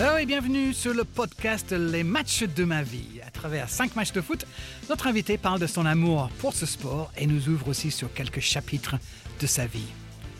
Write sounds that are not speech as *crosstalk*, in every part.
Hello et bienvenue sur le podcast Les matchs de ma vie. À travers cinq matchs de foot, notre invité parle de son amour pour ce sport et nous ouvre aussi sur quelques chapitres de sa vie.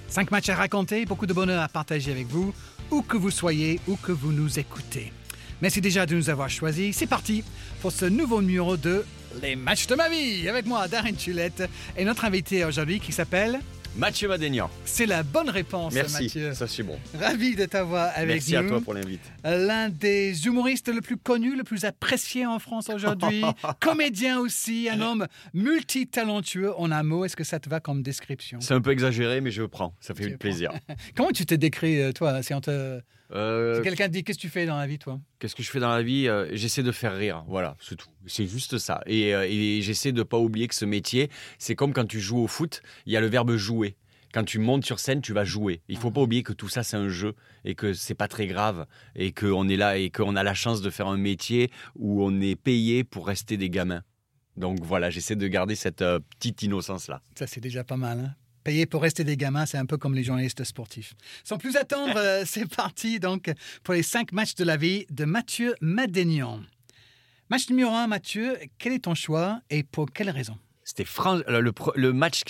Cinq matchs à raconter, beaucoup de bonheur à partager avec vous, où que vous soyez, où que vous nous écoutez. Merci déjà de nous avoir choisis. C'est parti pour ce nouveau numéro de Les matchs de ma vie. Avec moi, Darren Chulette et notre invité aujourd'hui qui s'appelle Mathieu Madénian. C'est la bonne réponse, Merci, Mathieu. ça c'est bon. Ravi de t'avoir avec Merci nous. à toi pour l'invite. L'un des humoristes le plus connus, le plus apprécié en France aujourd'hui. *laughs* Comédien aussi, un homme multitalentueux. En un mot, est-ce que ça te va comme description? C'est un peu exagéré, mais je prends. Ça fait plaisir. *laughs* Comment tu te décris, euh, toi? Si on te... Euh, si quelqu'un te dit qu'est-ce que tu fais dans la vie, toi? Qu'est-ce que je fais dans la vie? Euh, J'essaie de faire rire. Voilà, c'est tout. C'est juste ça. Et, euh, et j'essaie de pas oublier que ce métier, c'est comme quand tu joues au foot. Il y a le verbe jouer. Quand tu montes sur scène, tu vas jouer. Il faut pas oublier que tout ça, c'est un jeu et que c'est pas très grave et qu'on est là et qu'on a la chance de faire un métier où on est payé pour rester des gamins. Donc voilà, j'essaie de garder cette euh, petite innocence-là. Ça, c'est déjà pas mal. Hein Payer pour rester des gamins, c'est un peu comme les journalistes sportifs. Sans plus attendre, *laughs* euh, c'est parti donc pour les cinq matchs de la vie de Mathieu Madénian. Match numéro un, Mathieu, quel est ton choix et pour quelle raison? C'était France, le, le match,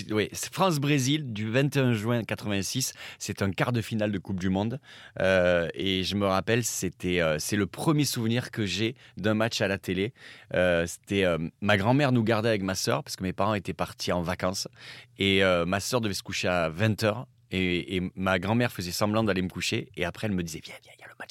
France-Brésil du 21 juin 86. C'est un quart de finale de Coupe du Monde. Euh, et je me rappelle, c'était, euh, c'est le premier souvenir que j'ai d'un match à la télé. Euh, c'était euh, ma grand-mère nous gardait avec ma sœur parce que mes parents étaient partis en vacances. Et euh, ma sœur devait se coucher à 20h. Et, et ma grand-mère faisait semblant d'aller me coucher. Et après, elle me disait Viens, viens, il y a le match.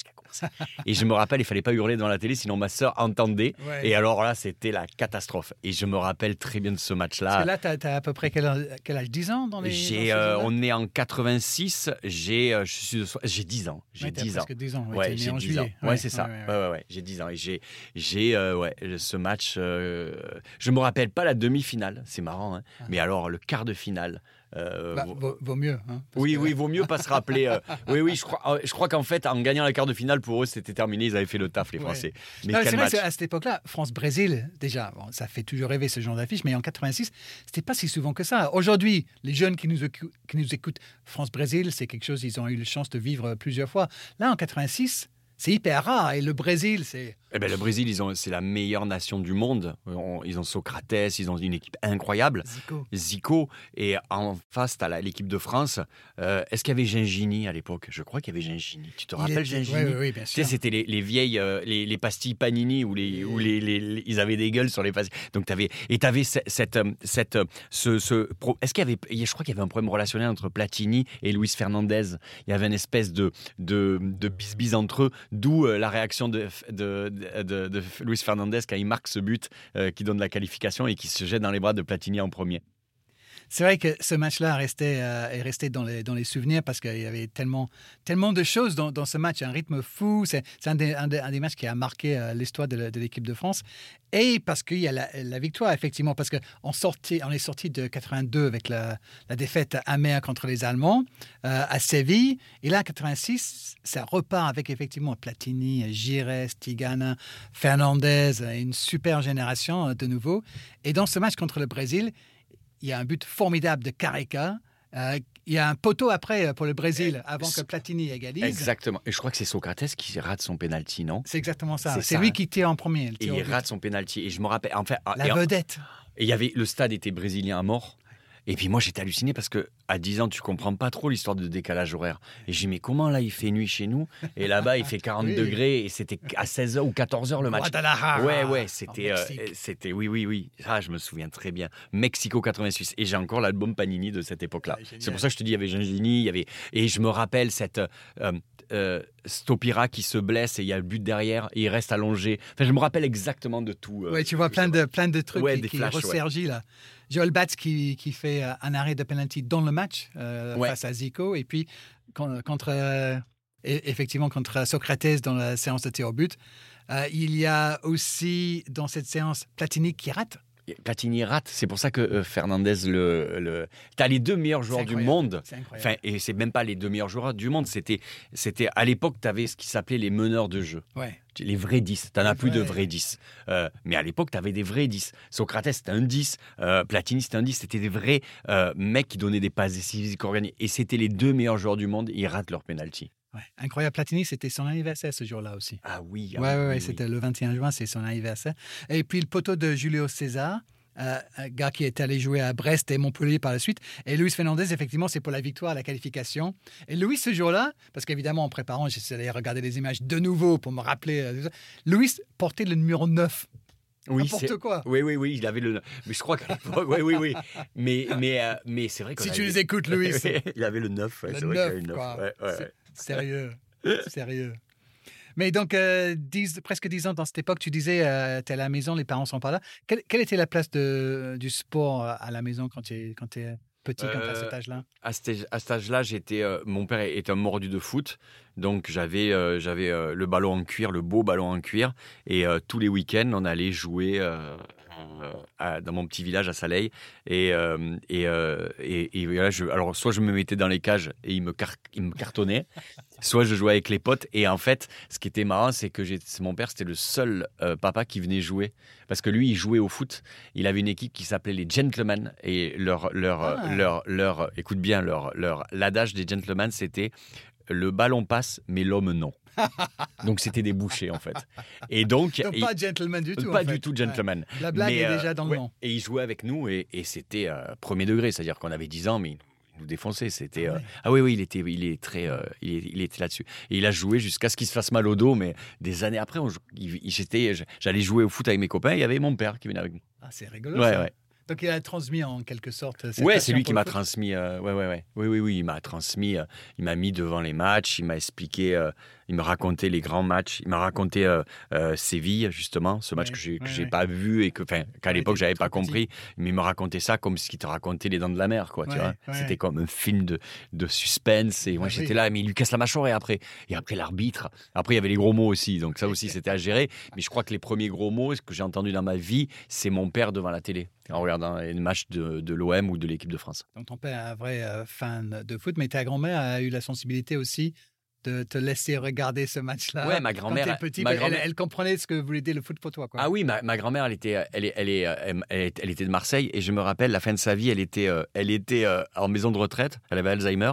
Et je me rappelle, il fallait pas hurler devant la télé, sinon ma sœur entendait. Et alors là, c'était la catastrophe. Et je me rappelle très bien de ce match-là. là, tu as, à peu près quel, âge- quel âge? 10 ans dans les. J'ai, dans euh, on est en 86, j'ai, euh, je suis j'ai 10 ans. J'ai Ouais, t'as 10 ans. presque 10 ans. Ouais, Ouais, j'ai en 10 juillet. ans. Ouais, c'est ça. ouais, Ouais, ouais. ouais, ouais, j'ai 10 ans. Et j'ai, j'ai euh, ouais, ce match. euh, je me rappelle pas la demi-finale, c'est marrant, hein. mais alors le quart de finale. Euh, Bah, vaut- mieux. hein, oui, que- oui, vaut mieux *laughs* pas se rappeler. euh, oui, oui, je crois, euh, je crois qu'en fait, en gagnant la quart de finale, pour eux, c'était terminé. Ils avaient fait le taf, les Ouais. Français. Mais Non, quel c'est vrai, à cette époque-là, France-Brésil, déjà, bon, ça fait toujours rêver ce genre d'affiche, mais en 86, c'était pas si souvent que ça. Aujourd'hui, les jeunes qui nous, qui nous écoutent, France-Brésil, c'est quelque chose, ils ont eu la chance de vivre plusieurs fois. Là, en 86, c'est hyper rare. Et le Brésil, c'est. Eh ben, le Brésil, ils ont, c'est la meilleure nation du monde. On- Ils ont Socrates, ils ont une équipe incroyable. Zico. Zico et en face t'as la- l'équipe de France. Euh, Est-ce qu'il y avait Gingini à l'époque? Je crois qu'il y avait Gingini. Tu te Il rappelles était- Gingini? Oui, oui, oui, bien Tu sûr. sais, c'était les, les vieilles, euh, les, les pastilles Panini où, les, où les, ils avaient des gueules sur les pastilles. Donc t'avais et t'avais ce- cette, euh, cette, euh, ce, Est-ce qu'il y avait, je crois qu'il y avait un problème relationnel entre Platini et Luis Fernandez? Il y avait une espèce de de, de bis entre eux, d'où euh, la réaction de de, de, Luis Fernandez quand il marque ce but euh, qui donne la qualification et qui se jette dans les bras de Platini en premier. C'est vrai que ce match-là euh, est resté dans les, souvenirs parce qu'il y avait tellement, de choses dans, ce match, un rythme fou. C'est un, des- matchs qui a marqué euh, l'histoire de, l'équipe de France. Et parce qu'il y a la, victoire, effectivement, parce qu'on est sorti de 82 avec la, défaite amère contre les Allemands euh, à Séville. Et là, en 86, ça repart avec effectivement Platini, Gires, Tigana, Fernandez, une super génération de nouveau. Et dans ce match contre le Brésil, il y a un but formidable de Careca. Euh, il y a un poteau après euh, pour le Brésil, avant que Platini égalise. Exactement. Et je crois que c'est Socrates qui rate son penalty, non? C'est exactement ça. C'est lui qui tire en premier. Et il rate son penalty. Et je me rappelle. En fait, La et, vedette. et il y avait le stade était brésilien à mort. Et puis moi j'étais halluciné parce que à 10 ans tu comprends pas trop l'histoire de décalage horaire. Et j'ai dit mais comment là il fait nuit chez nous et là-bas il fait 40 *laughs* Oui. degrés et c'était à 16h ou 14h le match. Guadalajara, Ouais ouais, c'était euh, c'était oui oui oui. Ah, je me souviens très bien. Mexico 86 et j'ai encore l'album Panini de cette époque-là. Génial. C'est pour ça que je te dis il y avait Gingini, il y avait et je me rappelle cette euh, euh, Stopira qui se blesse et il y a le but derrière et il reste allongé. Enfin je me rappelle exactement de tout. euh, Ouais, tu vois plein de, plein de trucs Ouais, qui, qui ouais. ressurgissent, là. Joel Batz qui, qui fait euh, un arrêt de penalty dans le match euh, Ouais. face à Zico. Et puis, con- contre, euh, e- effectivement, contre Socrates dans la séance de tir au but. Euh, il y a aussi, dans cette séance, Platini qui rate. Platini rate. C'est pour ça que euh, Fernandez, le, le... tu as les deux meilleurs joueurs du monde. C'est incroyable. Enfin, et c'est même pas les deux meilleurs joueurs du monde. C'était, c'était à l'époque, tu avais ce qui s'appelait les meneurs de jeu. ouais. Les vrais 10. Tu n'en Les as plus de vrais. vrais 10. Euh, mais à l'époque, tu avais des vrais 10. Socrates, c'était un 10. Euh, Platini, c'était un 10. C'était des vrais euh, mecs qui donnaient des passes décisives, qui organisaient. Et c'était les deux meilleurs joueurs du monde. Ils ratent leur penalty. Ouais. Incroyable. Platini, c'était son anniversaire ce jour-là aussi. Ah oui. ah Ouais, ouais, oui, oui. c'était le 21 juin, c'est son anniversaire. Et puis le poteau de Julio César, euh, un gars qui est allé jouer à Brest et Montpellier par la suite. Et Luis Fernandez, effectivement, c'est pour la victoire, la qualification. Et Luis, ce jour-là, parce qu'évidemment, en préparant, j'essayais de regarder les images de nouveau pour me rappeler. euh. Luis portait le numéro 9. Oui, N'importe quoi. Oui, oui, oui, il avait le. Mais je crois qu'à l'époque, oui, oui, oui. Mais, mais, euh, mais c'est vrai *laughs* que. Si tu les écoutes, Luis. *laughs* il avait le 9. Ouais, Le c'est vrai qu'il avait 9, le 9. quoi. Ouais, ouais. Sérieux. Sérieux. Mais donc, euh, dix- presque dix ans dans cette époque, tu disais, tu es à la maison, les parents sont pas là. Quelle, quelle était la place de, du sport euh, à la maison quand tu es, quand es petit, quand as Euh, cet âge-là? À cet âge- à cet âge-là, j'étais. euh, mon père est un mordu de foot, donc j'avais, euh, j'avais euh, le ballon en cuir, le beau ballon en cuir, et euh, tous les week-ends, on allait jouer euh, euh, à- dans mon petit village à Saleil, et et, euh, et, et voilà, je, alors soit je me mettais dans les cages et il me, car- il me cartonnait, *laughs* soit je jouais avec les potes, et en fait, ce qui était marrant, c'est que mon père, c'était le seul euh, papa qui venait jouer, parce que lui, il jouait au foot. Il avait une équipe qui s'appelait les Gentlemen, et leur leur euh, Ah. leur leur écoute bien leur leur l'adage des Gentlemen, c'était le ballon passe, mais l'homme non. *laughs* Donc c'était des bouchers en fait. Et donc, pas gentleman du tout. pas en fait. du tout gentleman. Ouais. La blague Mais, est euh, déjà dans le ouais. nom. Et il jouait avec nous et, et c'était euh, premier degré, c'est-à-dire qu'on avait 10 ans, mais il nous défonçait. C'était Ah euh, ah oui oui, il était il est très euh, il, était là-dessus. Et il a joué jusqu'à ce qu'il se fasse mal au dos, mais des années après, on j'allais jouer au foot avec mes copains. et Il y avait mon père qui venait avec nous. Ah, c'est rigolo. Ouais ça. ouais. Donc, il a transmis en quelque sorte. Ouais, passion c'est lui qui m'a transmis. euh, ouais, ouais, ouais. Oui, oui, oui. Il m'a transmis. euh, il m'a mis devant les matchs. Il m'a expliqué. Il me racontait les grands matchs. Il m'a raconté euh, euh, Séville, justement, ce match Ouais, que j'ai ouais, ouais. pas vu et que, enfin, qu'à l'époque j'avais pas petit. compris. Mais il me racontait ça comme ce qu'il te racontait les Dents de la Mer, quoi. tu vois. C'était comme un film de, de suspense. Et moi, Ah oui. j'étais là, mais il lui casse la mâchoire et après, et après l'arbitre. Après, il y avait les gros mots aussi. Donc ça aussi, c'était à gérer. Mais je crois que les premiers gros mots ce que j'ai entendu dans ma vie, c'est mon père devant la télé en regardant les matchs de, de l'OM ou de l'équipe de France. Donc, ton père est un vrai euh, fan de foot, mais ta grand-mère a eu la sensibilité aussi de te laisser regarder ce match-là. Ouais, ma grand-mère- petit, ma elle, grand-mère- elle comprenait ce que voulait dire le foot pour toi. Quoi. Ah oui, ma, ma grand-mère, elle était, elle, est- elle, est, elle, est- elle était de Marseille et je me rappelle la fin de sa vie, elle était, euh, elle était euh, en maison de retraite, elle avait Alzheimer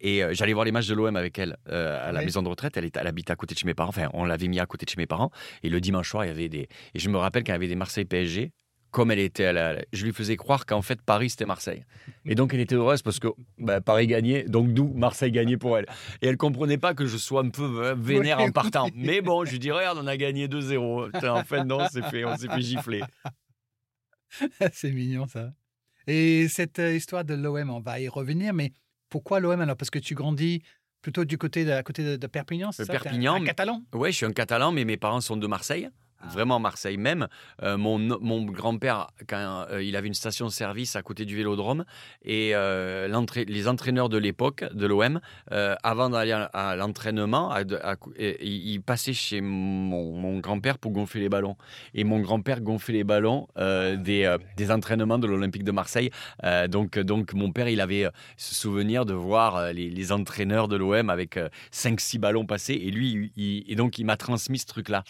et euh, j'allais voir les matchs de l'OM avec elle euh, à la Oui. maison de retraite. Elle, était, elle habitait à côté de chez mes parents, enfin on l'avait mis à côté de chez mes parents et le dimanche soir il y avait des et je me rappelle quand il y avait des Marseille PSG. Comme elle était, à la- je lui faisais croire qu'en fait Paris c'était Marseille. Et donc elle était heureuse parce que bah, Paris gagnait, donc d'où Marseille gagnait pour elle. Et elle comprenait pas que je sois un peu euh, vénère en partant. *laughs* Mais bon, je lui dis regarde, on a gagné 2-0. Putain, En fait, non, on s'est fait, on s'est fait gifler. *laughs* c'est mignon ça. Et cette euh, histoire de l'OM, on va y revenir, mais pourquoi l'OM alors? Parce que tu grandis plutôt du côté de, à côté de, de Perpignan, c'est ça? Un- Perpignan, un catalan? Ouais, je suis un Catalan, mais mes parents sont de Marseille. Ah. Vraiment Marseille même. Euh, mon mon grand-père, quand euh, il avait une station-service à côté du Vélodrome, et euh, les entraîneurs de l'époque de l'OM, avant d'aller à, à l'entraînement, ils passaient chez mon, mon grand-père pour gonfler les ballons. Et mon grand-père gonflait les ballons euh, des, des entraînements de l'Olympique de Marseille. Donc, donc mon père, il avait ce souvenir de voir les, les entraîneurs de l'OM avec 5-6 ballons passés. Et lui, il- et donc il m'a transmis ce truc-là.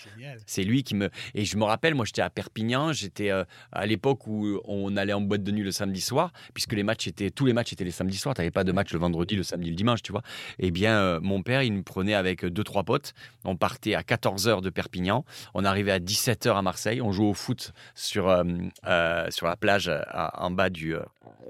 C'est lui qui Et je me rappelle, moi, j'étais à Perpignan. J'étais euh, à l'époque où on allait en boîte de nuit le samedi soir, puisque les matchs étaient tous les matchs étaient les samedis soirs. T'avais pas de match le vendredi, le samedi, le dimanche, tu vois. Eh bien, euh, mon père, il me prenait avec deux trois potes. On partait à 14 h de Perpignan. On arrivait à 17 h à Marseille. On jouait au foot sur euh, euh, sur la plage euh, à- en bas du euh,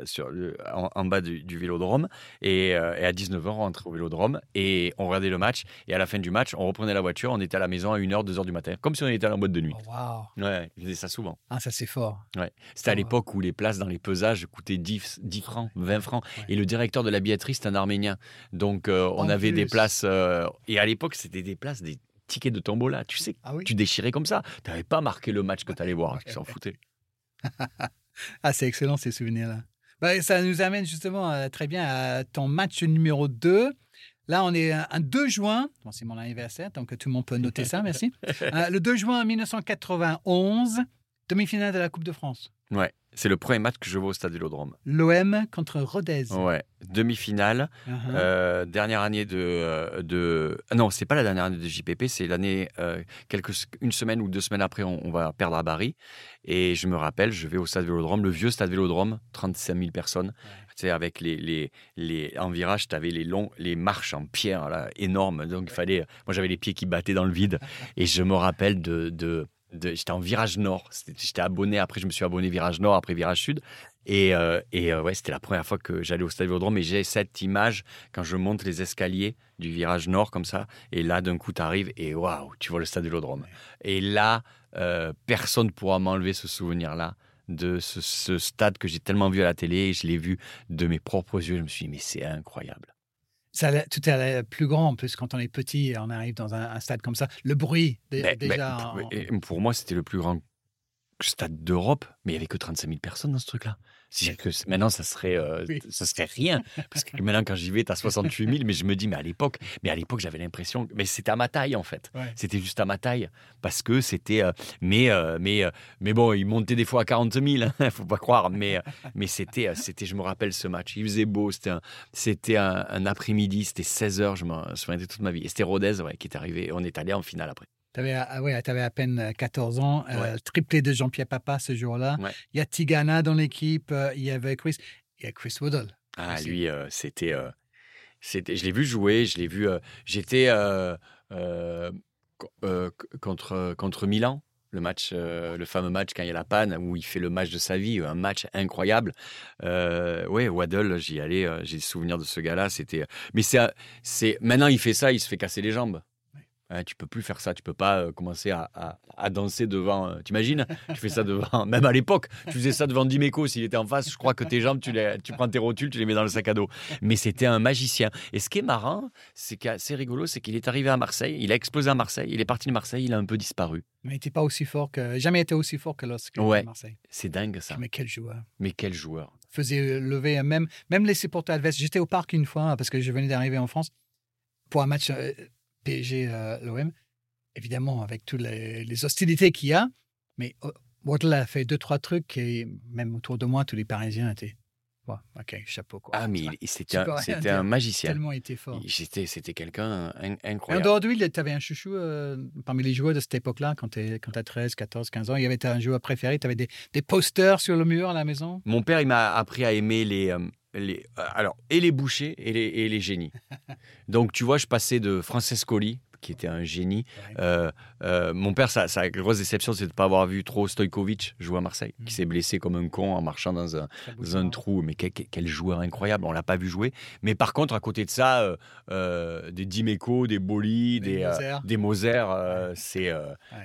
sur le, en, bas du, du vélodrome. Et, euh, et à 19 h on rentrait au vélodrome et on regardait le match. Et à la fin du match, on reprenait la voiture. On était à la maison à 1h, 2h du matin, comme si on était en boîte de nuit. Oh. Ouais, je faisais ça souvent. Ah, ça c'est fort. Ouais. C'était à l'époque où les places dans les pesages coûtaient 10, 10 francs, 20 francs. Ouais. Et le directeur de la billetterie, c'était un Arménien. Donc, euh, on avait des places. euh, et à l'époque, c'était des places, des tickets de tombola. Tu sais, Ah oui. tu déchirais comme ça. Tu n'avais pas marqué le match que tu allais voir. Tu s'en foutais. *laughs* Ah, c'est excellent ces souvenirs-là. Bah, ça nous amène justement euh, très bien à ton match numéro 2. Là, on est un un 2 juin. Bon, c'est mon anniversaire, donc tout le monde peut noter ça, merci. *laughs* Euh, le 2 juin 1991, demi-finale de la Coupe de France. Ouais. C'est le premier match que je vois au stade Vélodrome. L'OM contre Rodez. Ouais, demi-finale. Uh-huh. Euh, dernière année de, euh, de... ah non, c'est pas la dernière année de JPP, c'est l'année euh, quelques une semaine ou deux semaines après, on, on va perdre à Bari. Et je me rappelle, je vais au stade Vélodrome, le vieux stade Vélodrome, 35 000 personnes. Tu sais, avec les, les, les en virage, tu avais les longs, les marches en pierre là, énormes. Donc il fallait, moi j'avais les pieds qui battaient dans le vide. Et je me rappelle de- j'étais en virage nord. J'étais abonné. Après, je me suis abonné virage nord, après virage sud. Et, euh, et euh, ouais, c'était la première fois que j'allais au stade Vélodrome. Et j'ai cette image quand je monte les escaliers du virage nord comme ça. Et là, d'un coup, tu arrives et waouh, tu vois le stade Vélodrome. Et là, euh, personne ne pourra m'enlever ce souvenir-là de ce, ce stade que j'ai tellement vu à la télé. Et je l'ai vu de mes propres yeux. Je me suis dit, mais c'est incroyable. Ça, tout est allé plus grand en plus quand on est petit et on arrive dans un, un stade comme ça. Le bruit, Ben, déjà. en- pour moi, c'était le plus grand stade d'Europe, mais il n'y avait que 35 000 personnes dans ce truc-là. C'est que maintenant, ça serait, euh, Oui. ça serait rien. Parce que maintenant, quand j'y vais, tu as 68 000, mais je me dis, mais à l'époque, mais à l'époque, j'avais l'impression, mais c'était à ma taille, en fait. Ouais. C'était juste à ma taille. Parce que c'était. euh, mais, euh, mais, mais bon, il montait des fois à 40 000, il faut pas croire. Mais, mais c'était, c'était, je me rappelle ce match. Il faisait beau. C'était un, c'était un, un après-midi. C'était 16 h. Je m'en souviendrai toute ma vie. Et c'était Rodez ouais, qui est arrivé. On est allé en finale après. Tu avais, ah ouais, t'avais à peine euh, 14 ans. euh, triplé de Jean-Pierre Papa ce jour-là. Ouais. Il y a Tigana dans l'équipe. euh, il y avait Chris. Il y a Chris Woodall. Ah, Aussi. lui, euh, c'était, euh. Je l'ai vu jouer. Je l'ai vu. euh, j'étais euh, euh, euh, contre contre Milan. Le match, euh, le fameux match quand il y a la panne où il fait le match de sa vie, un match incroyable. Euh, ouais, Waddle, j'y allais, euh, j'ai des souvenirs de ce gars-là. C'était, mais c'est maintenant il fait ça, il se fait casser les jambes. Hein, tu peux plus faire ça, tu peux pas euh, commencer à, à- à danser devant. euh, T'imagines *laughs* Tu fais ça devant, même à l'époque, tu faisais ça devant Dimeco s'il était en face. Je crois que tes jambes, tu, les, tu prends tes rotules, tu les mets dans le sac à dos. Mais c'était un magicien. Et ce qui est marrant, c'est qu'assez rigolo, c'est qu'il est arrivé à Marseille, il a explosé à Marseille, il est parti de Marseille, il a un peu disparu. Mais il n'était pas aussi fort que. Jamais été aussi fort que lorsque Ouais. Marseille. C'est dingue ça. Mais quel joueur. Mais quel joueur. faisait lever même, même les supporters adverses. J'étais au parc une fois parce que je venais d'arriver en France pour un match euh, PSG-l'OM. Évidemment, avec toutes les, les hostilités qu'il y a. Mais euh, Waddle a fait deux, trois trucs et même autour de moi, tous les Parisiens étaient. Ouais, ok, chapeau. Quoi. Ah, mais c'était un, un magicien. Tellement il était fort. C'était, quelqu'un in- Et en incroyable. dehors de lui, tu avais un chouchou euh, parmi les joueurs de cette époque-là, quand tu as 13, 14, 15 ans. Il y avait un joueur préféré, tu avais des, des posters sur le mur à la maison. Mon père, il m'a appris à aimer les, euh, euh, alors et les bouchers et les, et les génies. Donc tu vois, je passais de Francescoli, qui était un génie. Euh, euh, mon père, sa, sa grosse déception, c'est de ne pas avoir vu trop Stojkovic jouer à Marseille, qui s'est blessé comme un con en marchant dans un, dans trou. Mais quel, joueur incroyable, on l'a pas vu jouer. Mais par contre, à côté de ça, euh, des Dimeco, des Boli, Des des, Moser. Ouais.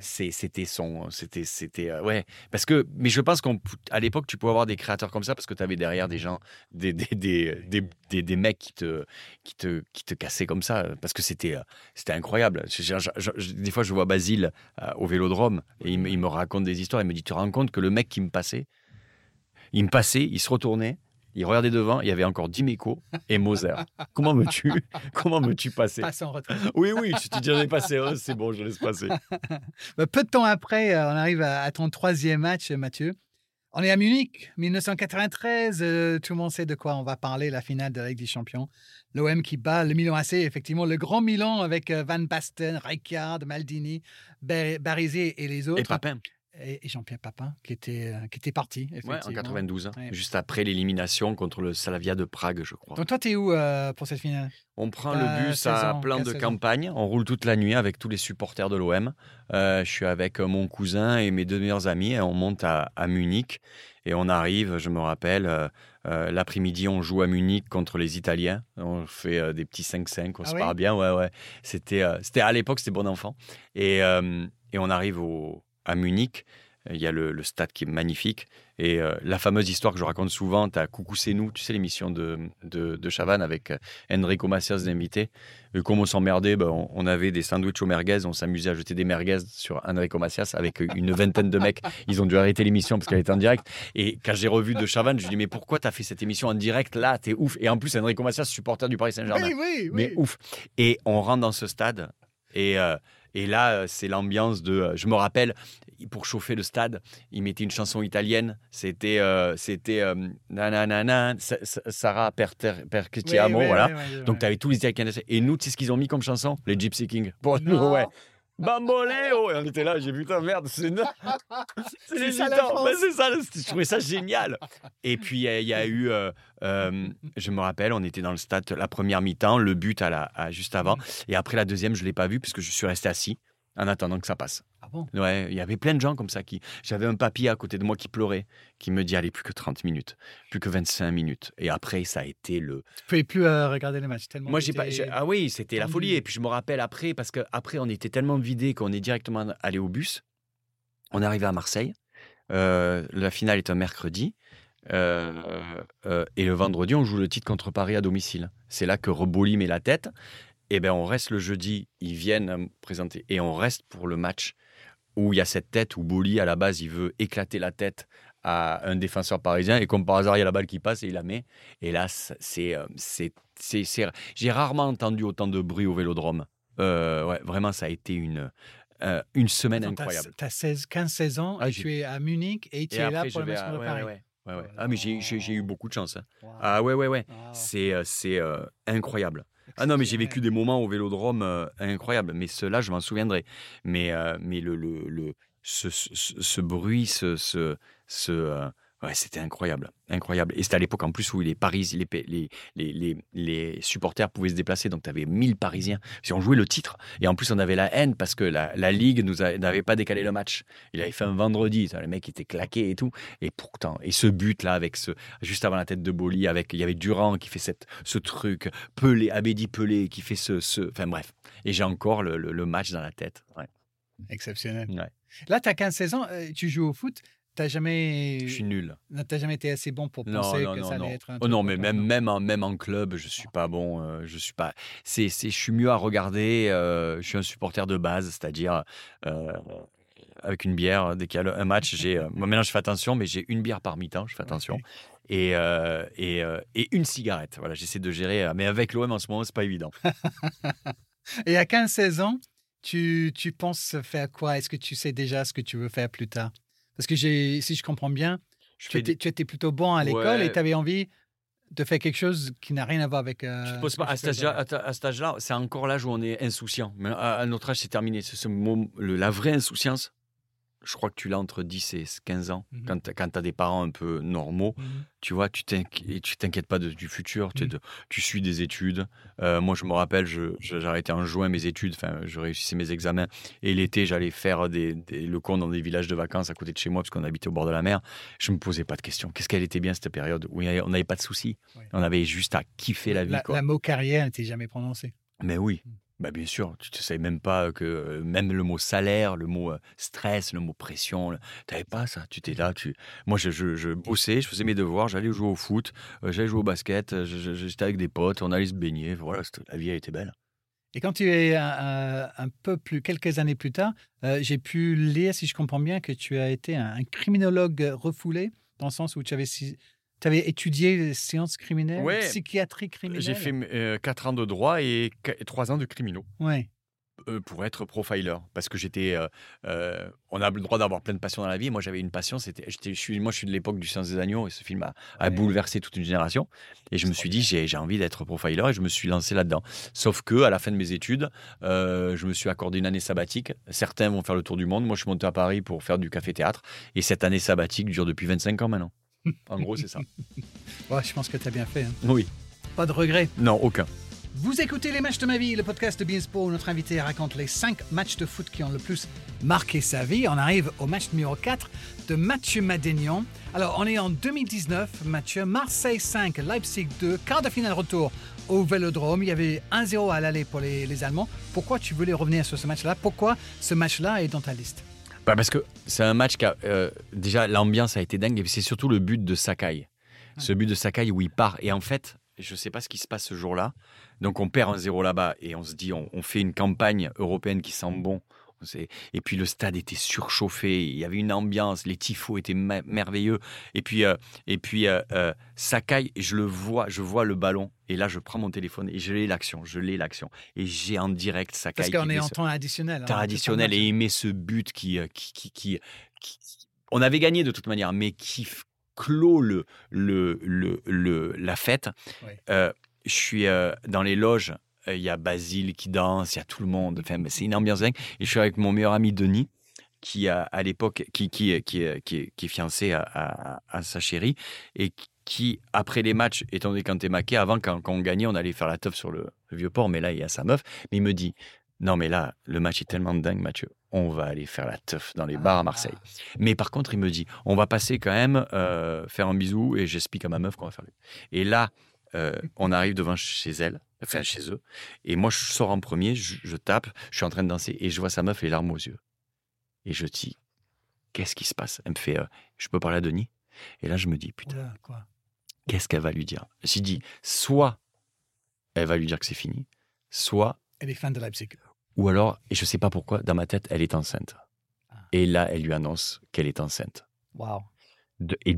c'était son, c'était, c'était, ouais. Parce que, mais je pense qu'à l'époque, tu pouvais avoir des créateurs comme ça parce que tu avais derrière des gens, des, des, des, des, des- des mecs qui te, qui te, qui te cassaient comme ça parce que c'était, euh, c'était incroyable. Je- je- je- je- des fois, je vois Basile euh, au Vélodrome et il, me- il me raconte des histoires. Il me dit, tu te rends compte que le mec qui me passait, il me passait, il se retournait. Il regardait devant, il y avait encore Dimeco et Moser. *laughs* Comment me tu Comment me tu passer? Passe en retraite. Oui, oui, je te dis, j'en ai passé un, c'est bon, je laisse passer. *laughs* Bah, Peu de temps après, euh, on arrive à, à ton troisième match, Mathieu. On est à Munich, 1993. euh, tout le monde sait de quoi on va parler, la finale de la Ligue des Champions. L'OM qui bat le Milan AC, effectivement, le grand Milan avec euh, Van Basten, Rijkaard, Maldini, Bar- Barisi et les autres. Et Papin Et, Jean-Pierre Papin qui était, euh, qui était parti, Ouais, effectivement. en 92, hein, Ouais. juste après l'élimination contre le Salavia de Prague, je crois. Donc toi, tu es où euh, pour cette finale? On prend le bus 16 à ans, plein 15, de 16 ans. campagne, on roule toute la nuit avec tous les supporters de l'OM. Euh, je suis avec mon cousin et mes deux meilleurs amis et on monte à, à Munich et on arrive, je me rappelle, l'après-midi on joue à Munich contre les Italiens. On fait des petits 5-5, on Ah se oui parle bien, ouais, ouais. C'était, c'était à l'époque, c'était bon enfant. Et, et on arrive au, à Munich. Il y a le, le stade qui est magnifique. Et euh, la fameuse histoire que je raconte souvent, tu as Coucou c'est nous, tu sais l'émission de, de, de Chavannes avec euh, Enrico Macias d'invité. Et comme on s'emmerdait, ben, on, on avait des sandwichs au merguez, on s'amusait à jeter des merguez sur Enrico Macias avec une vingtaine de mecs. Ils ont dû arrêter l'émission parce qu'elle était en direct. Et quand j'ai revu de Chavannes, je lui dis mais pourquoi tu as fait cette émission en direct là? T'es ouf. Et en plus, Enrico Macias, supporter du Paris Saint-Germain Oui, oui, oui. mais ouf. Et on rentre dans ce stade et, euh, Et là, euh, c'est l'ambiance de. euh, Je me rappelle, pour chauffer le stade, ils mettaient une chanson italienne. C'était. euh, C'était. euh, Sarah Perter- Percutiamo, Oui, oui, voilà. oui, Donc, tu avais tous les Italiens. Et nous, tu sais ce qu'ils ont mis comme chanson? Les Gypsy Kings. Pour nous, ouais. Bamboleo Et on était là, j'ai vu, putain, merde, c'est *laughs* c'est les ça, Gitans. Mais c'est ça, je trouvais ça génial. Et puis, il y a eu, euh, euh, je me rappelle, on était dans le stade la première mi-temps, le but à la, à- juste avant. Et après la deuxième, je ne l'ai pas vu puisque je suis resté assis en attendant que ça passe. Ah bon? Ouais, il y avait plein de gens comme ça qui. J'avais un papy à côté de moi qui pleurait, qui me dit allez, plus que 30 minutes, plus que 25 minutes. Et après, ça a été le. Tu pouvais plus euh, regarder les matchs tellement. Moi, j'ai pas. Ah oui, c'était la folie. Et puis je me rappelle après, parce qu'après, on était tellement vidé qu'on est directement allé au bus. On est arrivé à Marseille. Euh, la finale est un mercredi. Euh, euh, et le vendredi, on joue le titre contre Paris à domicile. C'est là que Reboli met la tête. Et ben, on reste le jeudi. Ils viennent euh, présenter. Et on reste pour le match où il y a cette tête où Boli, à la base, il veut éclater la tête à un défenseur parisien. Et comme par hasard, il y a la balle qui passe et il la met. Et là, c'est, euh, c'est, c'est, c'est- j'ai rarement entendu autant de bruit au vélodrome. Euh, ouais, vraiment, ça a été une, euh, une semaine Attends, incroyable. T'as 16, 15-16 ans Ah, et tu es à Munich et tu Et es là pour le match à- ouais, Paris. ouais, ouais, ouais. Ah, mais j'ai, eu beaucoup de chance. hein. Wow. Ah ouais, ouais, ouais. Wow. C'est, euh, c'est euh, incroyable. Ah non, mais j'ai vécu des moments au vélodrome euh, incroyables. Mais ceux-là, je m'en souviendrai. Mais, euh, mais le, le, le- ce, ce, bruit, ce, ce, ce, euh, ouais, c'était incroyable. Incroyable. Et c'était à l'époque en plus où les, Paris, les, les, les, les, supporters pouvaient se déplacer. Donc tu avais 1000 Parisiens. Si on jouait le titre. Et en plus, on avait la haine parce que la, la Ligue n'avait pas décalé le match. Il avait fait un vendredi. Le mec était claqué et tout. Et pourtant, et ce but-là, avec ce, juste avant la tête de Boli, avec, il y avait Durand qui fait cette, ce truc, Pelé, Abedi Pelé qui fait ce, ce. Enfin bref. Et j'ai encore le, le- le match dans la tête. Ouais. Exceptionnel. Ouais. Là, tu as 15-16 ans, euh, tu joues au foot. Tu jamais... Je suis nul. T'as jamais été assez bon pour penser non, que non, ça allait être un Oh non, mais même, même, en, même en club, je suis pas bon. euh, je suis pas. C'est, c'est, je suis mieux à regarder. euh, je suis un supporter de base, c'est-à-dire euh, avec une bière dès qu'il y a un match. J'ai, moi, maintenant, je fais attention, mais j'ai une bière par mi-temps. Je fais attention. Et, et, et une cigarette. Voilà, j'essaie de gérer. Mais avec l'OM en ce moment, c'est pas évident. *laughs* Et à 15-16 ans, tu, tu penses faire quoi? Est-ce que tu sais déjà ce que tu veux faire plus tard? Parce que si je comprends bien, Je tu étais, tu étais plutôt bon à l'école Ouais. et tu avais envie de faire quelque chose qui n'a rien à voir avec. euh, Je pas, à cet âge-là, c'est encore l'âge où on est insouciant. Mais à, à notre âge, c'est terminé. C'est ce la vraie insouciance, je crois que tu l'as entre 10 et 15 ans. Mhm. Quand, tu as des parents un peu normaux, Mhm. tu vois, tu t'inquiètes pas de- du futur. Tu, de- tu suis des études. Euh, moi, je me rappelle, arrêté en juin mes études. Enfin, je réussissais mes examens. Et l'été, j'allais faire des, des- le con dans des villages de vacances à côté de chez moi, parce qu'on habitait au bord de la mer. Je me posais pas de questions. Qu'est-ce qu'elle était bien cette période où on n'avait pas de soucis. Ouais. On avait juste à kiffer la vie. La, quoi. la mot carrière n'était jamais prononcé. Mais oui. Bah bien sûr, tu ne savais même pas que euh, même le mot salaire, le mot euh, stress, le mot pression, tu n'avais pas ça. Tu étais là, tu... moi je, je, je bossais, je faisais mes devoirs, j'allais jouer au foot, euh, j'allais jouer au basket, j'étais avec des potes, on allait se baigner, voilà, la vie elle était belle. Et quand tu es un, peu plus, quelques années plus tard, j'ai pu lire, si je comprends bien, que tu as été un, criminologue refoulé, dans le sens où tu avais, tu avais étudié les sciences criminelles, Ouais. psychiatrie criminelle? J'ai fait 4 ans de droit et 3 ans de criminaux. Ouais. euh, pour être profiler parce que j'étais euh, euh, on a le droit d'avoir plein de passions dans la vie moi j'avais une passion c'était je suis moi je suis de l'époque du Science des agneaux et ce film a, a Ouais. bouleversé toute une génération et je me suis dit j'ai envie d'être profiler et je me suis lancé là-dedans sauf que à la fin de mes études euh, je me suis accordé une année sabbatique certains vont faire le tour du monde moi je suis monté à Paris pour faire du café théâtre et cette année sabbatique dure depuis 25 ans maintenant en gros c'est ça *laughs* Ouais, je pense que tu as bien fait. hein. oui Pas de regret. non aucun Vous écoutez Les Matchs de ma vie, le podcast de Beansport où notre invité raconte les 5 matchs de foot qui ont le plus marqué sa vie. On arrive au match numéro 4 de Mathieu Madénian. Alors, on est en 2019, Mathieu. Marseille 5, Leipzig 2, quart de finale retour au Vélodrome. Il y avait 1-0 à l'aller pour les, les Allemands. Pourquoi tu voulais revenir sur ce match-là? Pourquoi ce match-là est dans ta liste? Bah, parce que c'est un match qui a. euh, déjà, l'ambiance a été dingue, et c'est surtout le but de Sakai. Ce but de Sakai où il part. Et en fait, je ne sais pas ce qui se passe ce jour-là. Donc, on perd un 0 là-bas et on se dit, on, on fait une campagne européenne qui sent bon. Et puis le stade était surchauffé, il y avait une ambiance, les tifos étaient merveilleux. Et puis, euh, et puis euh, euh, Sakai, je le vois, je vois le ballon. Et là, je prends mon téléphone et je l'ai l'action, je l'ai l'action. Et j'ai en direct Sakai. Parce qu'on est en temps additionnel. Hein, temps additionnel et il met ce but qui qui, qui, On avait gagné de toute manière, mais qui clôt le, le, le, la fête. je suis dans les loges il y a Basile qui danse, il y a tout le monde. Enfin, c'est une ambiance dingue. Et je suis avec mon meilleur ami Denis, qui a, à l'époque, qui, qui, qui, qui, est fiancé à, sa chérie, et qui, après les matchs, étant donné quand t'es maqué, avant, quand, on gagnait, on allait faire la teuf sur le, vieux port, mais là, il y a sa meuf. Mais il me dit, non, mais là, le match est tellement dingue, Mathieu. On va aller faire la teuf dans les bars à Marseille. Mais par contre, il me dit, on va passer quand même euh, faire un bisou et j'explique à ma meuf qu'on va faire. Le... Et là, euh, on arrive devant chez elle, enfin chez eux, et moi je sors en premier, je, tape, je suis en train de danser et je vois sa meuf les larmes aux yeux. Et je dis, qu'est-ce qui se passe? Elle me fait, euh, je peux parler à Denis? Et là je me dis, putain, qu'est-ce qu'elle va lui dire? J'ai dit, soit elle va lui dire que c'est fini, soit elle est fan de Leipzig. Ou alors, et je sais pas pourquoi, dans ma tête, elle est enceinte. Ah. Et là, elle lui annonce qu'elle est enceinte. Et,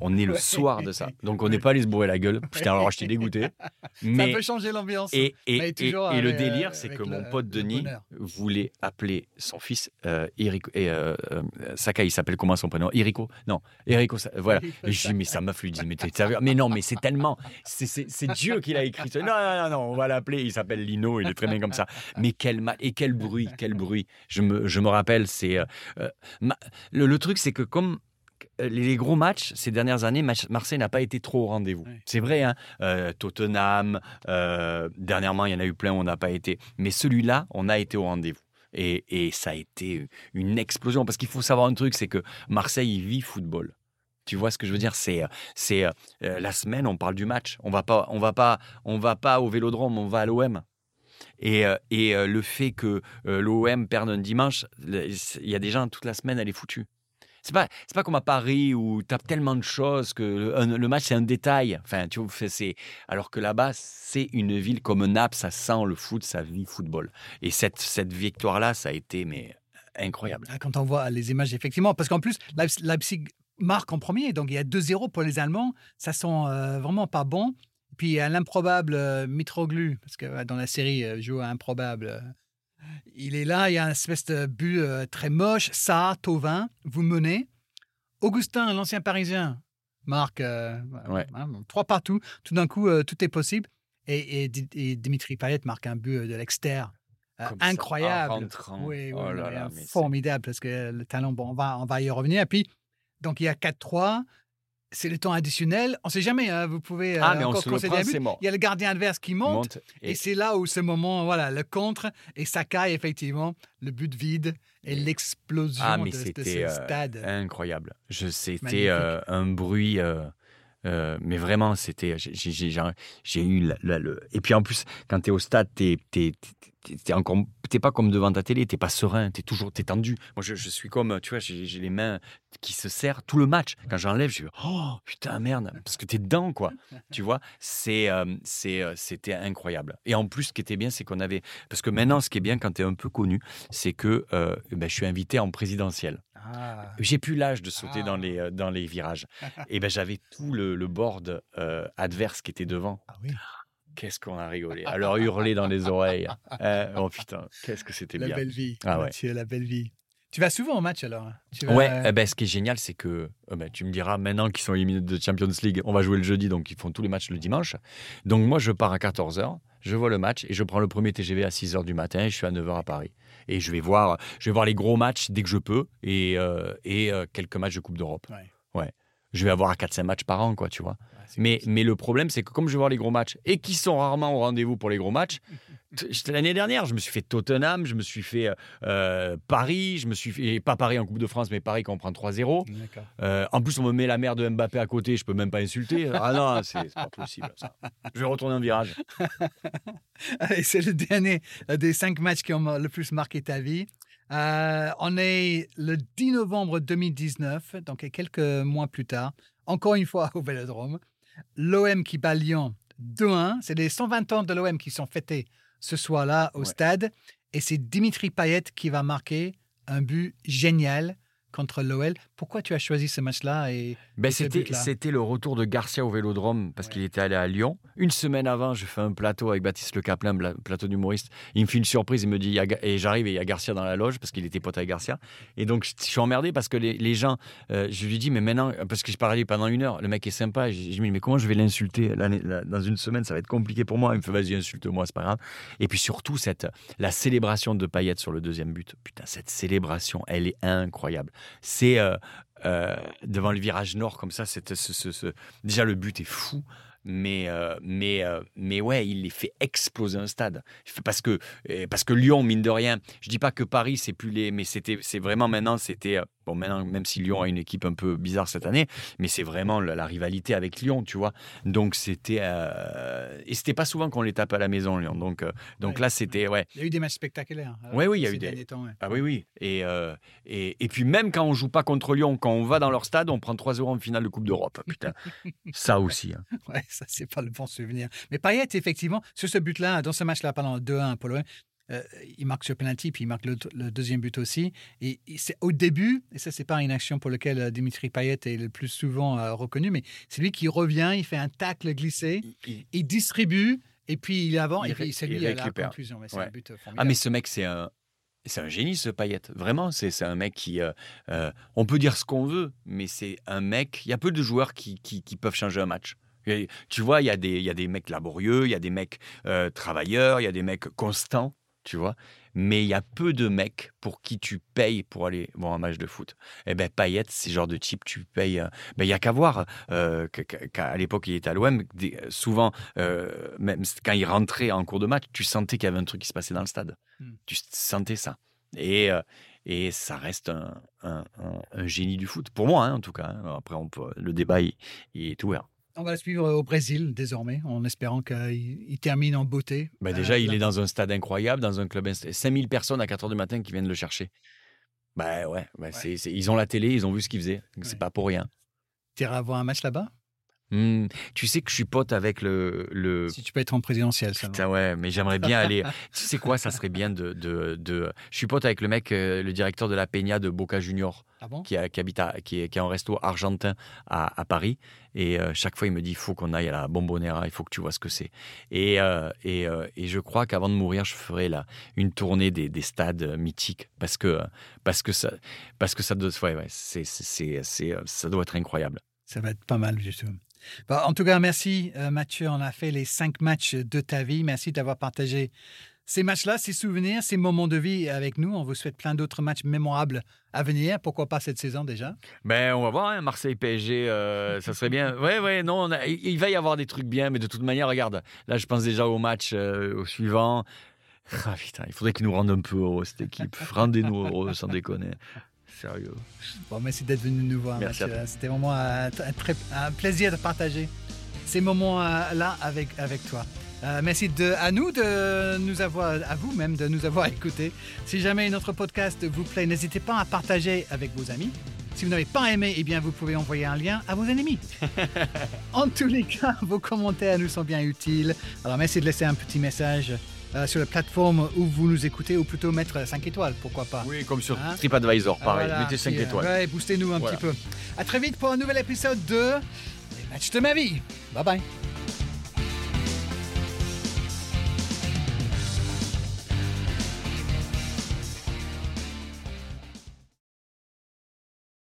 on est le soir de ça. Donc on n'est pas allé se bourrer la gueule. Putain, alors j'étais dégoûté. *laughs* Mais, ça peut changer l'ambiance. Et, et, le délire, c'est que mon pote Denis voulait appeler son fils euh, Eric, et, euh, euh, Sakai, il s'appelle comment son prénom? Eriko Non, Eriko, voilà. Et je dis, mais sa meuf lui dit, mais, mais non, mais c'est tellement. C'est Dieu qui l'a écrit. Non, non, non, non, on va l'appeler. Il s'appelle Lino, il est très bien comme ça. Mais quel mal. Et quel bruit, quel bruit. Je me, je me rappelle, c'est. le, le truc, c'est que comme euh, les gros matchs ces dernières années, Marseille n'a pas été trop au rendez-vous. C'est vrai, hein euh, Tottenham, euh, dernièrement, il y en a eu plein où on n'a pas été. Mais celui-là, on a été au rendez-vous. Et, ça a été une explosion. Parce qu'il faut savoir un truc, c'est que Marseille vit football. Tu vois ce que je veux dire? C'est c'est la semaine, on parle du match. On va pas on va pas on va pas au Vélodrome, on va à l'OM. Et, et le fait que l'OM perde un dimanche, il y a des gens toute la semaine, elle est foutue. C'est pas, c'est pas comme à Paris où tu as tellement de choses que le, match, c'est un détail. Enfin, tu vois, c'est, alors que là-bas, c'est une ville comme Naples, ça sent le foot, ça vit football. Et cette, cette victoire-là, ça a été mais, incroyable. Ah, quand on voit les images, effectivement, parce qu'en plus, Leipzig marque en premier, donc il y a 2-0 pour les Allemands, ça sent euh, vraiment pas bon. Puis il y a l'improbable euh, Mitroglou, parce que dans la série, euh, joue à improbable il est là, il y a une espèce de but euh, très moche. Ça, Tovin, vous menez. Augustin, l'ancien parisien, marque euh, hein, trois partout. Tout d'un coup, euh, tout est possible. Et, Dimitri Payet marque un but de l'extérieur. incroyable. oui, oh formidable parce que le talent, bon, on va, on va y revenir. Et puis, donc il y a 4-3 c'est le temps additionnel. On ne sait jamais. Hein, vous pouvez ah, mais encore Il y a le gardien adverse qui monte, et, c'est là où ce moment, voilà, le contre et Sakai effectivement le but vide et l'explosion ah, de, ce euh, stade. incroyable. C'était euh, un bruit. Euh, mais vraiment, c'était. J'ai eu le. Et puis en plus, quand tu es au stade, tu t'es encore t'es pas comme devant ta télé t'es pas serein t'es toujours t'es tendu moi je, suis comme tu vois j'ai les mains qui se serrent tout le match quand j'enlève je dis oh putain merde parce que t'es dedans quoi tu vois c'est euh, euh, c'était incroyable et en plus ce qui était bien c'est qu'on avait parce que maintenant ce qui est bien quand t'es un peu connu c'est que euh, ben, je suis invité en présidentiel ah. J'ai plus l'âge de sauter dans, ah. les, dans les virages. *laughs* Et ben j'avais tout le, le board adverse qui était devant. Ah oui. Qu'est-ce qu'on a rigolé. Alors hurler dans les oreilles. Euh, oh putain, qu'est-ce que c'était bien. La belle vie. Ah ouais. Tu la belle vie. Tu vas souvent au match alors hein tu Ouais, eh ben, ce qui est génial, c'est que euh, ben, tu me diras maintenant qu'ils sont éliminés de Champions League, on va jouer le jeudi, donc ils font tous les matchs le dimanche. Donc moi, je pars à 14h, je vois le match et je prends le premier TGV à 6h du matin et je suis à 9h à Paris. Et je vais voir, je vais voir les gros matchs dès que je peux et, euh, et quelques matchs de Coupe d'Europe. Ouais. ouais. Je vais avoir 4-5 matchs par an, quoi, tu vois. Mais, mais le problème, c'est que comme je vais voir les gros matchs et qui sont rarement au rendez-vous pour les gros matchs, *laughs* l'année dernière, je me suis fait Tottenham, je me suis fait euh, Paris, je me suis fait, pas Paris en Coupe de France, mais Paris quand on prend 3-0. Euh, en plus, on me met la mère de Mbappé à côté, je peux même pas insulter. *laughs* Ah non, c'est pas possible ça. Je vais retourner en virage. *laughs* c'est le dernier des cinq matchs qui ont le plus marqué ta vie. Euh, on est le 10 novembre 2019, donc quelques mois plus tard, encore une fois *laughs* au Vélodrome l'OM qui bat Lyon 2-1. C'est les 120 ans de l'OM qui sont fêtés ce soir-là au stade. et c'est Dimitri Payet qui va marquer un but génial contre l'OL. Pourquoi tu as choisi ce match-là et, Ben, c'était, le retour de Garcia au Vélodrome parce Ouais. qu'il était allé à Lyon. Une semaine avant, je fais un plateau avec Baptiste Le Caplin, plateau d'humoriste. Il me fait une surprise, il me dit, et j'arrive et il y a Garcia dans la loge parce qu'il était pote avec Garcia. Et donc, je suis emmerdé parce que les, les gens, euh, je lui dis, mais maintenant, parce que je parlais pendant une heure, le mec est sympa. Et je, je me dis, mais comment je vais l'insulter dans une semaine Ça va être compliqué pour moi. Il me fait, vas-y, insulte-moi, c'est pas grave. Et puis surtout, cette, la célébration de Payet sur le deuxième but. Putain, cette célébration, elle est incroyable. C'est euh, euh, devant le virage nord comme ça. c'est ce, ce- ce- Déjà, le but est fou. Mais, euh, mais, euh, mais ouais, il les fait exploser un stade. Parce que, euh, parce que Lyon, mine de rien, je dis pas que Paris, c'est plus les. Mais c'était, c'est vraiment maintenant, c'était. Bon, maintenant, même si Lyon a une équipe un peu bizarre cette année, mais c'est vraiment la, la rivalité avec Lyon, tu vois. Donc c'était. euh, Et c'était pas souvent qu'on les tape à la maison, Lyon. Donc, donc Ouais. là, c'était. Ouais. Il y a eu des matchs spectaculaires. Ouais, oui, il y a eu des- temps, ouais. Ah oui, oui. Et, et, et puis même quand on joue pas contre Lyon, quand on va dans leur stade, on prend 3-0 en finale de Coupe d'Europe. Putain, *laughs* ça aussi. hein. Ouais, *laughs* ça, c'est pas le bon souvenir. Mais Payet, effectivement, sur ce but-là, dans ce match-là, pendant 2-1 pour l'OM, euh, il marque sur penalty, puis il marque le, le deuxième but aussi. Et, et c'est au début, et ça, c'est pas une action pour laquelle euh, Dimitri Payet est le plus souvent euh, reconnu, mais c'est lui qui revient, il fait un tacle glissé, Il- il- il distribue, et puis il Il et puis c'est il lui à la conclusion. Mais c'est Ouais. un but euh, Ah, mais ce mec, c'est un. C'est un génie, ce Payet. Vraiment, c'est c'est un mec qui. on peut dire ce qu'on veut, mais c'est un mec. Il y a peu de joueurs qui, qui, qui peuvent changer un match. Et tu vois, il y, a des, y a des mecs laborieux, il y a des mecs euh, travailleurs, il y a des mecs constants, tu vois. Mais il y a peu de mecs pour qui tu payes pour aller voir un match de foot. Eh ben, Payet, c'est genre de type, tu payes. euh, ben, il y a qu'à voir. euh, qu'à l'époque, il était à l'OM. Souvent, euh, même quand il rentrait en cours de match, tu sentais qu'il y avait un truc qui se passait dans le stade. Hmm. Tu sentais ça. Et, et ça reste un, un- un- un génie du foot. Pour moi, hein, en tout cas. hein. Après, on peut, le débat il, il est ouvert. On va le suivre au Brésil désormais, en espérant qu'il il termine en beauté. Ben, Euh, déjà, il est dans un stade incroyable, dans un club. inst- 5000 personnes à 4 h du matin qui viennent le chercher. Ben ouais, ben, c'est- ils ont la télé, ils ont vu ce qu'ils faisaient. C'est Ouais. pas pour rien. Tu iras voir un match là-bas? Hmm, tu sais que je suis pote avec le. le... Si tu peux être en présidentiel, ça. Putain, ouais, mais j'aimerais bien aller. *laughs* tu sais quoi, ça serait bien de. de, de... Je suis pote avec le mec, euh, le directeur de la Peña de Boca Junior, Ah bon? qui, a- qui habite à, qui, est, qui a un resto argentin à, à Paris. Et euh, chaque fois, il me dit il faut qu'on aille à la Bombonera, il faut que tu vois ce que c'est. Et, euh, et, euh, et je crois qu'avant de mourir, je ferai la, une tournée des, des stades mythiques parce que, parce que, ça, parce que ça, doit, ouais, ouais, c'est, c'est, c'est, c'est, ça doit être incroyable. Ça va être pas mal, justement. Bah, en tout cas, merci euh, Mathieu. On a fait les cinq matchs de ta vie. Merci d'avoir partagé ces matchs-là, ces souvenirs, ces moments de vie avec nous. On vous souhaite plein d'autres matchs mémorables à venir. Pourquoi pas cette saison déjà? Ben, on va voir, hein, Marseille PSG, euh, ça serait bien. *laughs* Ouais, ouais, non, on a- il il va y avoir des trucs bien, mais de toute manière, regarde, là, je pense déjà au match, euh, au suivant. Ah putain, il faudrait qu'ils nous rendent un peu heureux, cette équipe. Rendez-nous heureux, sans déconner. Sérieux. Bon, merci d'être venu nous voir, Merci Mathieu. C'était vraiment un, un plaisir de partager ces moments-là avec, avec toi. Euh, merci de, à nous de nous avoir, à vous même de nous avoir *laughs* écoutés. Si jamais notre podcast vous plaît, n'hésitez pas à partager avec vos amis. Si vous n'avez pas aimé, eh bien, vous pouvez envoyer un lien à vos ennemis. *laughs* en tous les cas, vos commentaires nous sont bien utiles. Alors, merci de laisser un petit message euh, sur la plateforme où vous nous écoutez, ou plutôt mettre 5 étoiles, pourquoi pas. Oui, comme sur Hein TripAdvisor, pareil. Voilà, Mettez 5 puis, euh, étoiles. ouais, boostez-nous un Voilà. petit peu. À très vite pour un nouvel épisode de Les matchs de ma vie. Bye bye.